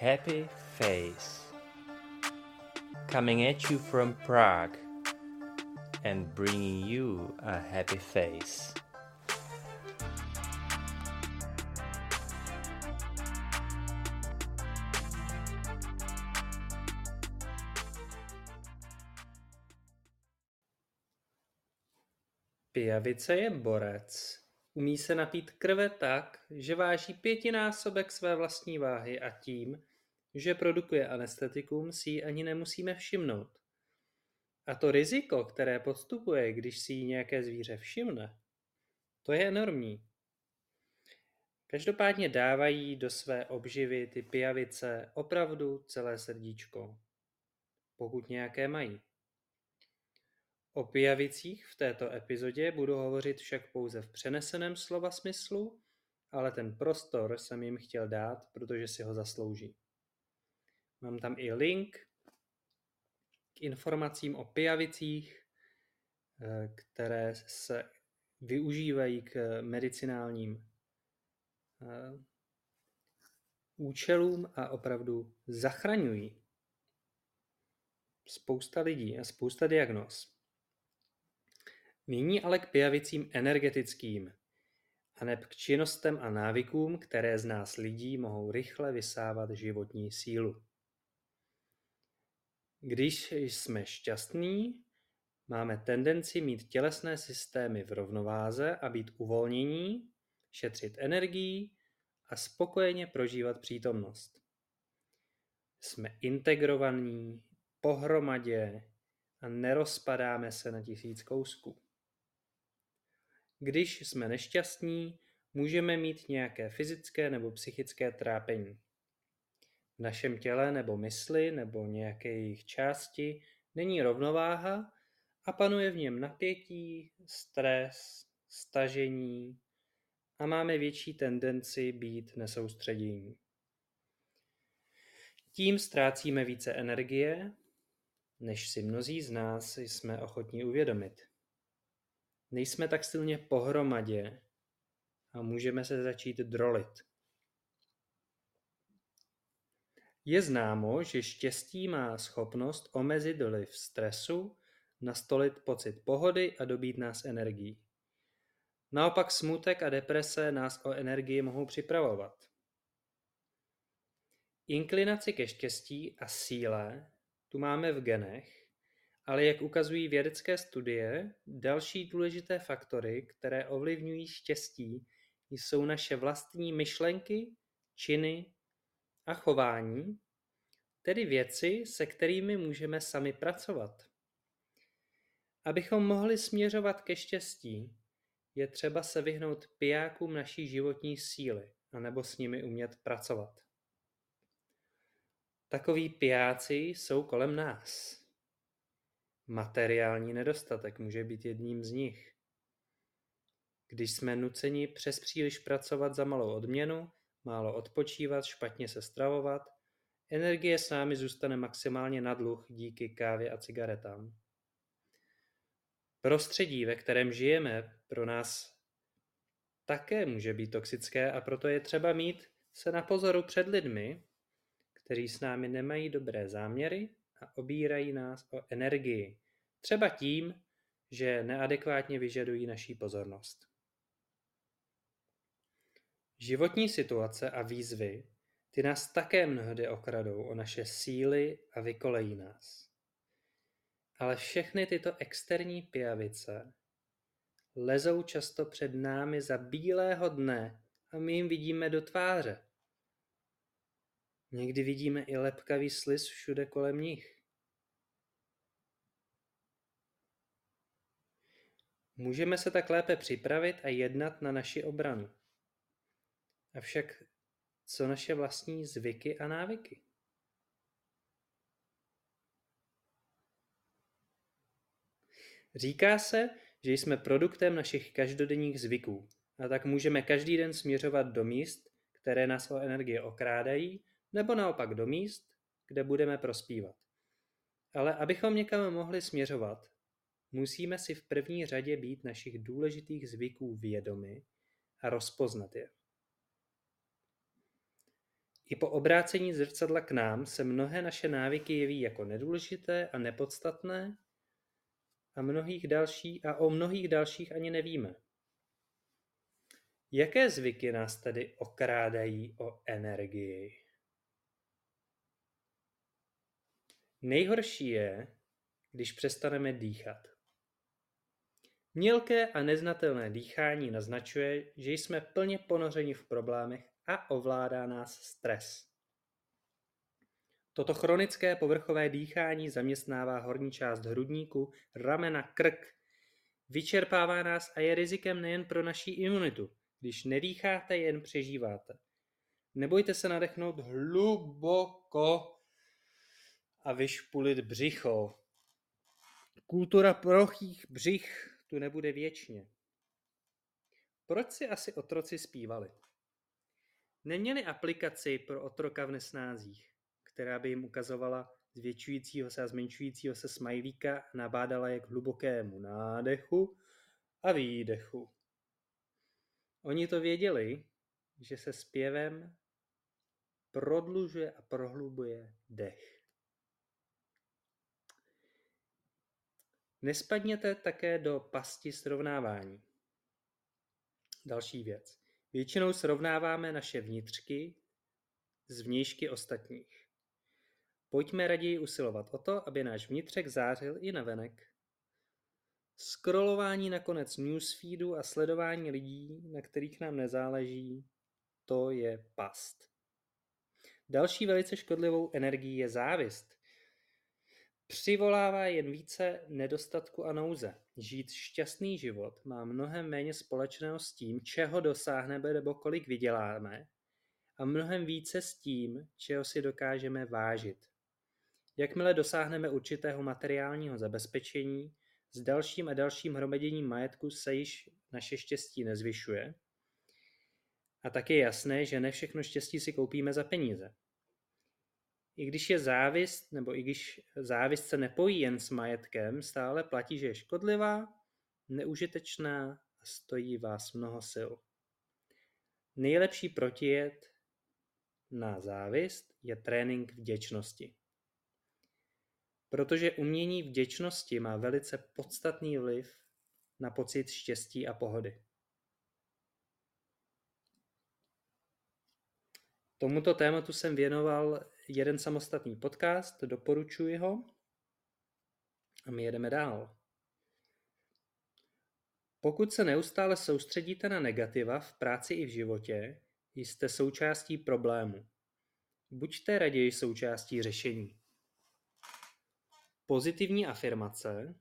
Happy Face. Coming at you from Prague and bringing you a happy face. Pijavice je borec. Umí se napít krve tak, že váží pětinásobek své vlastní váhy a tím, že produkuje anestetikum, si ji ani nemusíme všimnout. A to riziko, které podstupuje, když si ji nějaké zvíře všimne, to je enormní. Každopádně dávají do své obživy ty pijavice opravdu celé srdíčko, pokud nějaké mají. O pijavicích v této epizodě budu hovořit však pouze v přeneseném slova smyslu, ale ten prostor jsem jim chtěl dát, protože si ho zaslouží. Mám tam i link k informacím o pijavicích, eh, které se využívají k medicinálním eh, účelům a opravdu zachraňují spousta lidí a spousta diagnóz. Nyní ale k pijavicím energetickým, aneb k činnostem a návykům, které z nás lidí mohou rychle vysávat životní sílu. Když jsme šťastní, máme tendenci mít tělesné systémy v rovnováze a být uvolnění, šetřit energii a spokojeně prožívat přítomnost. Jsme integrovaní, pohromadě a nerozpadáme se na tisíc kousků. Když jsme nešťastní, můžeme mít nějaké fyzické nebo psychické trápení. V našem těle nebo mysli nebo nějaké jejich části není rovnováha a panuje v něm napětí, stres, stažení a máme větší tendenci být nesoustředění. Tím ztrácíme více energie, než si mnozí z nás jsme ochotní uvědomit. Nejsme tak silně pohromadě a můžeme se začít drolit. Je známo, že štěstí má schopnost omezit vliv stresu, nastolit pocit pohody a dobít nás energií. Naopak smutek a deprese nás o energii mohou připravovat. Inklinaci ke štěstí a síle tu máme v genech ale jak ukazují vědecké studie, další důležité faktory, které ovlivňují štěstí, jsou naše vlastní myšlenky, činy a chování, tedy věci, se kterými můžeme sami pracovat. Abychom mohli směřovat ke štěstí, je třeba se vyhnout pijákům naší životní síly, anebo s nimi umět pracovat. Takoví pijáci jsou kolem nás. Materiální nedostatek může být jedním z nich. Když jsme nuceni přes příliš pracovat za malou odměnu, málo odpočívat, špatně se stravovat, energie s námi zůstane maximálně na dluh díky kávě a cigaretám. Prostředí, ve kterém žijeme, pro nás také může být toxické a proto je třeba mít se na pozoru před lidmi, kteří s námi nemají dobré záměry a obírají nás o energii, třeba tím, že neadekvátně vyžadují naší pozornost. Životní situace a výzvy, ty nás také mnohdy okradou o naše síly a vykolejí nás. Ale všechny tyto externí pijavice lezou často před námi za bílého dne a my jim vidíme do tváře. Někdy vidíme i lepkavý sliz všude kolem nich. Můžeme se tak lépe připravit a jednat na naši obranu. Avšak co naše vlastní zvyky a návyky? Říká se, že jsme produktem našich každodenních zvyků a tak můžeme každý den směřovat do míst, které nás o energie okrádají, nebo naopak do míst, kde budeme prospívat. Ale abychom někam mohli směřovat, Musíme si v první řadě být našich důležitých zvyků vědomi a rozpoznat je. I po obrácení zrcadla k nám se mnohé naše návyky jeví jako nedůležité a nepodstatné a, mnohých další, a o mnohých dalších ani nevíme. Jaké zvyky nás tedy okrádají o energii? Nejhorší je, když přestaneme dýchat. Mělké a neznatelné dýchání naznačuje, že jsme plně ponořeni v problémech a ovládá nás stres. Toto chronické povrchové dýchání zaměstnává horní část hrudníku, ramena, krk. Vyčerpává nás a je rizikem nejen pro naší imunitu. Když nedýcháte, jen přežíváte. Nebojte se nadechnout hluboko a vyšpulit břicho. Kultura prochých břich tu nebude věčně. Proč si asi otroci zpívali? Neměli aplikaci pro otroka v nesnázích, která by jim ukazovala zvětšujícího se a zmenšujícího se smajlíka a nabádala je k hlubokému nádechu a výdechu. Oni to věděli, že se zpěvem prodlužuje a prohlubuje dech. Nespadněte také do pasti srovnávání. Další věc. Většinou srovnáváme naše vnitřky s vnějšky ostatních. Pojďme raději usilovat o to, aby náš vnitřek zářil i navenek. Scrollování na konec newsfeedu a sledování lidí, na kterých nám nezáleží, to je past. Další velice škodlivou energií je závist. Přivolává jen více nedostatku a nouze. Žít šťastný život má mnohem méně společného s tím, čeho dosáhneme nebo kolik vyděláme, a mnohem více s tím, čeho si dokážeme vážit. Jakmile dosáhneme určitého materiálního zabezpečení, s dalším a dalším hromaděním majetku se již naše štěstí nezvyšuje. A tak je jasné, že ne všechno štěstí si koupíme za peníze. I když je závist, nebo i když závist se nepojí jen s majetkem, stále platí, že je škodlivá, neužitečná a stojí vás mnoho sil. Nejlepší protijed na závist je trénink vděčnosti. Protože umění vděčnosti má velice podstatný vliv na pocit štěstí a pohody. Tomuto tématu jsem věnoval jeden samostatný podcast, doporučuji ho. A my jedeme dál. Pokud se neustále soustředíte na negativa v práci i v životě, jste součástí problému. Buďte raději součástí řešení. Pozitivní afirmace,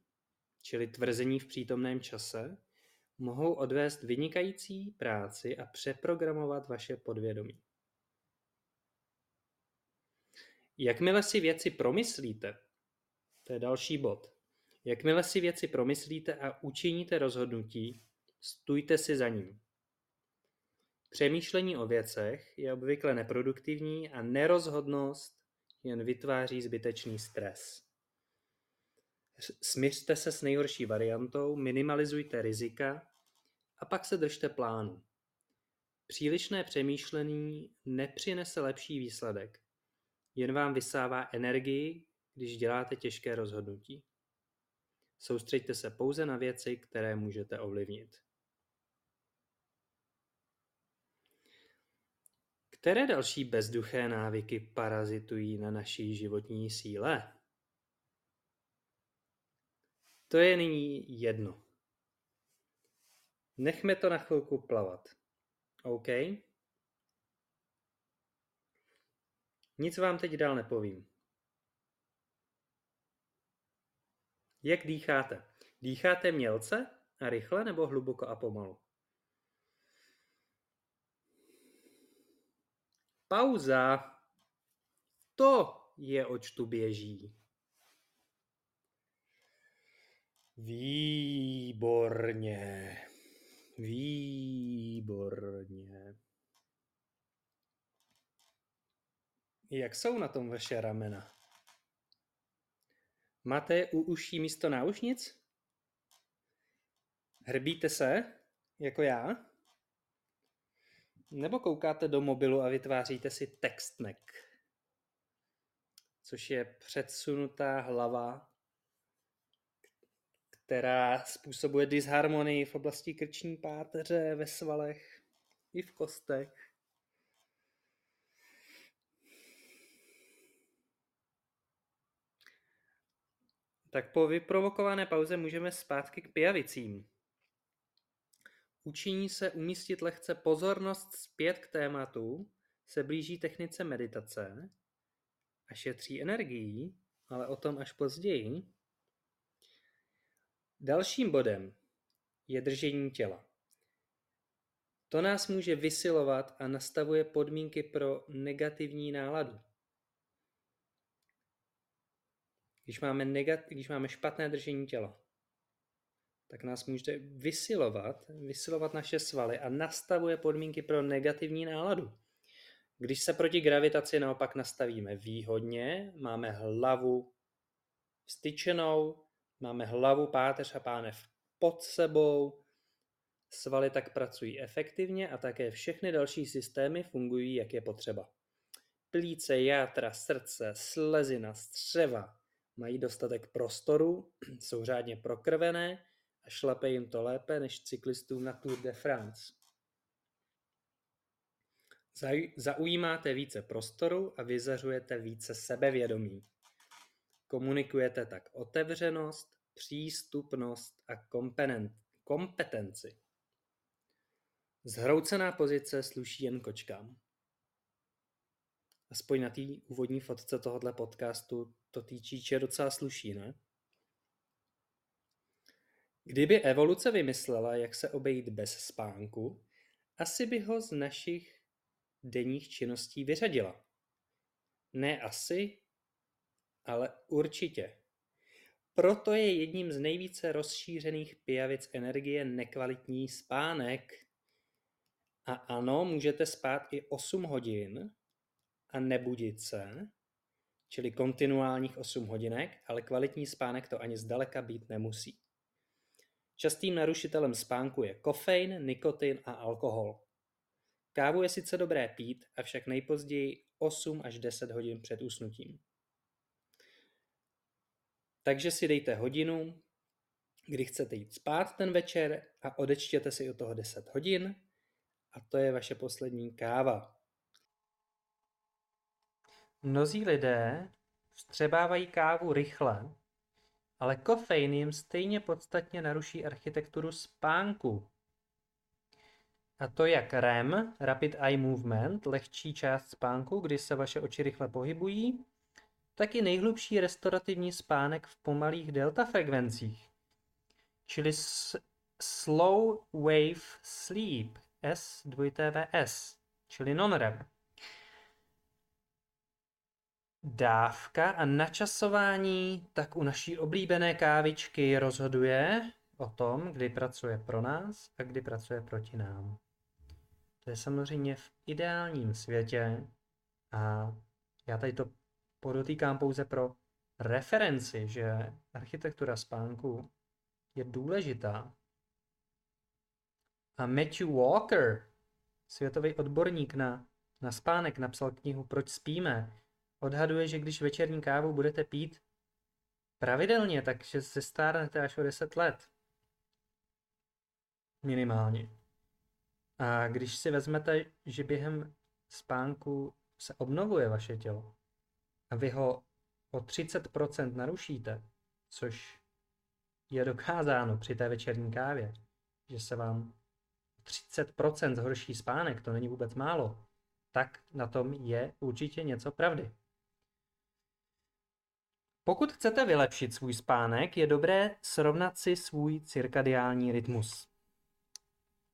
čili tvrzení v přítomném čase, mohou odvést vynikající práci a přeprogramovat vaše podvědomí. Jakmile si věci promyslíte, to je další bod, jakmile si věci promyslíte a učiníte rozhodnutí, stůjte si za ním. Přemýšlení o věcech je obvykle neproduktivní a nerozhodnost jen vytváří zbytečný stres. Smířte se s nejhorší variantou, minimalizujte rizika a pak se držte plánu. Přílišné přemýšlení nepřinese lepší výsledek. Jen vám vysává energii, když děláte těžké rozhodnutí. Soustřeďte se pouze na věci, které můžete ovlivnit. Které další bezduché návyky parazitují na naší životní síle? To je nyní jedno. Nechme to na chvilku plavat. OK? Nic vám teď dál nepovím. Jak dýcháte? Dýcháte mělce a rychle nebo hluboko a pomalu? Pauza. To je, oč tu běží. Výborně. Výborně. Jak jsou na tom vaše ramena? Máte u uší místo náušnic? Hrbíte se, jako já? Nebo koukáte do mobilu a vytváříte si textnek, což je předsunutá hlava, která způsobuje disharmonii v oblasti krční páteře, ve svalech i v kostech. Tak po vyprovokované pauze můžeme zpátky k pijavicím. Učení se umístit lehce pozornost zpět k tématu se blíží technice meditace a šetří energií, ale o tom až později. Dalším bodem je držení těla. To nás může vysilovat a nastavuje podmínky pro negativní náladu. Když máme, negat, když máme špatné držení těla, tak nás může vysilovat, vysilovat naše svaly a nastavuje podmínky pro negativní náladu. Když se proti gravitaci naopak nastavíme výhodně, máme hlavu styčenou, máme hlavu, páteř a pánev pod sebou, svaly tak pracují efektivně a také všechny další systémy fungují, jak je potřeba. Plíce, játra, srdce, slezina, střeva mají dostatek prostoru, jsou řádně prokrvené a šlape jim to lépe než cyklistům na Tour de France. Zaujímáte více prostoru a vyzařujete více sebevědomí. Komunikujete tak otevřenost, přístupnost a kompetenci. Zhroucená pozice sluší jen kočkám. Aspoň na té úvodní fotce tohohle podcastu to týčíče docela sluší, ne? Kdyby evoluce vymyslela, jak se obejít bez spánku, asi by ho z našich denních činností vyřadila. Ne asi, ale určitě. Proto je jedním z nejvíce rozšířených pijavic energie nekvalitní spánek. A ano, můžete spát i 8 hodin a nebudit se, čili kontinuálních 8 hodinek, ale kvalitní spánek to ani zdaleka být nemusí. Častým narušitelem spánku je kofein, nikotin a alkohol. Kávu je sice dobré pít, avšak nejpozději 8 až 10 hodin před usnutím. Takže si dejte hodinu, kdy chcete jít spát ten večer a odečtěte si o toho 10 hodin a to je vaše poslední káva. Mnozí lidé vstřebávají kávu rychle, ale kofein jim stejně podstatně naruší architekturu spánku. A to jak REM, Rapid Eye Movement, lehčí část spánku, kdy se vaše oči rychle pohybují, tak i nejhlubší restaurativní spánek v pomalých delta frekvencích, čili Slow Wave Sleep, S 2TVS, čili non-REM. Dávka a načasování tak u naší oblíbené kávičky rozhoduje o tom, kdy pracuje pro nás a kdy pracuje proti nám. To je samozřejmě v ideálním světě a já tady to podotýkám pouze pro referenci, že architektura spánku je důležitá. A Matthew Walker, světový odborník na, na spánek, napsal knihu Proč spíme, Odhaduje, že když večerní kávu budete pít pravidelně, takže se stárnete až o 10 let. Minimálně. A když si vezmete, že během spánku se obnovuje vaše tělo a vy ho o 30% narušíte, což je dokázáno při té večerní kávě, že se vám 30% zhorší spánek, to není vůbec málo, tak na tom je určitě něco pravdy. Pokud chcete vylepšit svůj spánek, je dobré srovnat si svůj cirkadiální rytmus.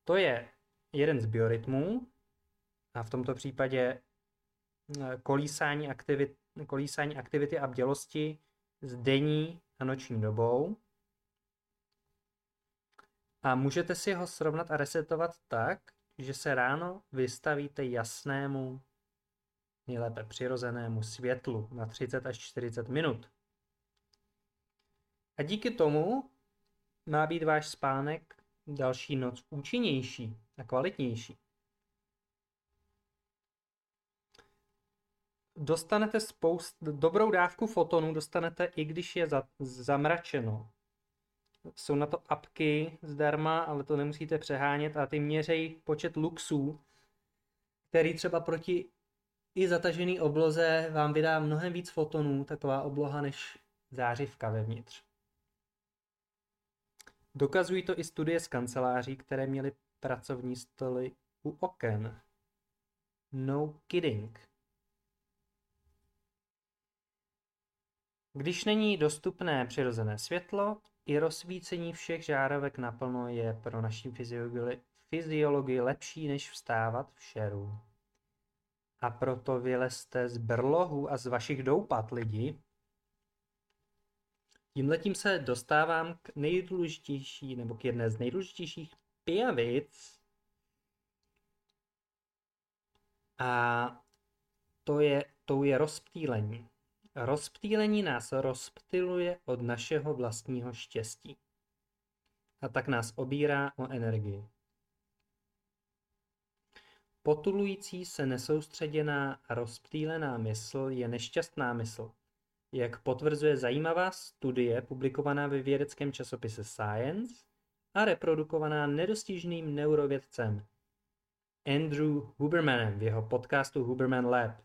To je jeden z biorytmů a v tomto případě eh, kolísání, aktivit, kolísání aktivity a bdělosti s denní a noční dobou. A můžete si ho srovnat a resetovat tak, že se ráno vystavíte jasnému, nejlépe přirozenému světlu na 30 až 40 minut. A díky tomu má být váš spánek další noc účinnější a kvalitnější. Dostanete spoust, dobrou dávku fotonů dostanete, i když je za, zamračeno. Jsou na to apky zdarma, ale to nemusíte přehánět a ty měřejí počet luxů, který třeba proti i zatažený obloze vám vydá mnohem víc fotonů taková obloha než zářivka vevnitř. Dokazují to i studie z kanceláří, které měly pracovní stoly u oken. No kidding. Když není dostupné přirozené světlo, i rozsvícení všech žárovek naplno je pro naší fyziologii, fyziologii lepší, než vstávat v šeru. A proto vylezte z brlohu a z vašich doupat, lidi. Tímhletím se dostávám k nejdůležitější, nebo k jedné z nejdůležitějších pijavic. A to je, to je rozptýlení. Rozptýlení nás rozptyluje od našeho vlastního štěstí. A tak nás obírá o energii. Potulující se nesoustředěná a rozptýlená mysl je nešťastná mysl, jak potvrzuje zajímavá studie publikovaná ve vědeckém časopise Science a reprodukovaná nedostižným neurovědcem Andrew Hubermanem v jeho podcastu Huberman Lab.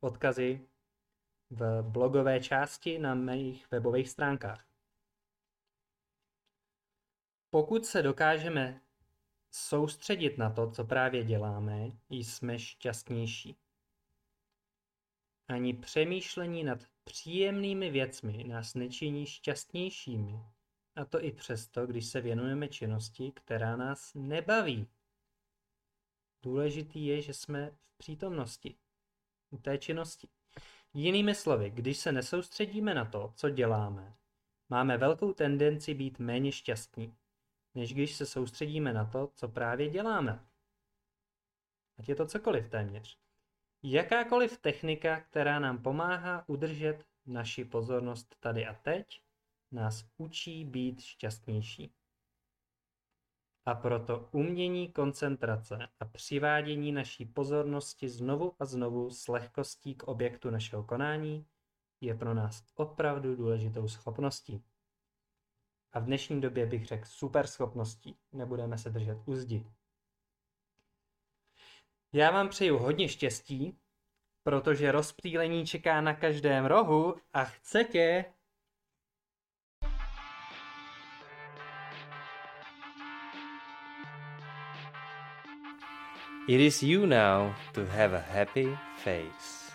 Odkazy v blogové části na mých webových stránkách. Pokud se dokážeme soustředit na to, co právě děláme, jsme šťastnější. Ani přemýšlení nad příjemnými věcmi nás nečiní šťastnějšími. A to i přesto, když se věnujeme činnosti, která nás nebaví. Důležitý je, že jsme v přítomnosti u té činnosti. Jinými slovy, když se nesoustředíme na to, co děláme, máme velkou tendenci být méně šťastní, než když se soustředíme na to, co právě děláme. Ať je to cokoliv téměř. Jakákoliv technika, která nám pomáhá udržet naši pozornost tady a teď, nás učí být šťastnější. A proto umění koncentrace a přivádění naší pozornosti znovu a znovu s lehkostí k objektu našeho konání je pro nás opravdu důležitou schopností. A v dnešní době bych řekl super schopností. Nebudeme se držet u zdi. Já vám přeju hodně štěstí, protože rozptýlení čeká na každém rohu a chce tě It is you now to have a happy face.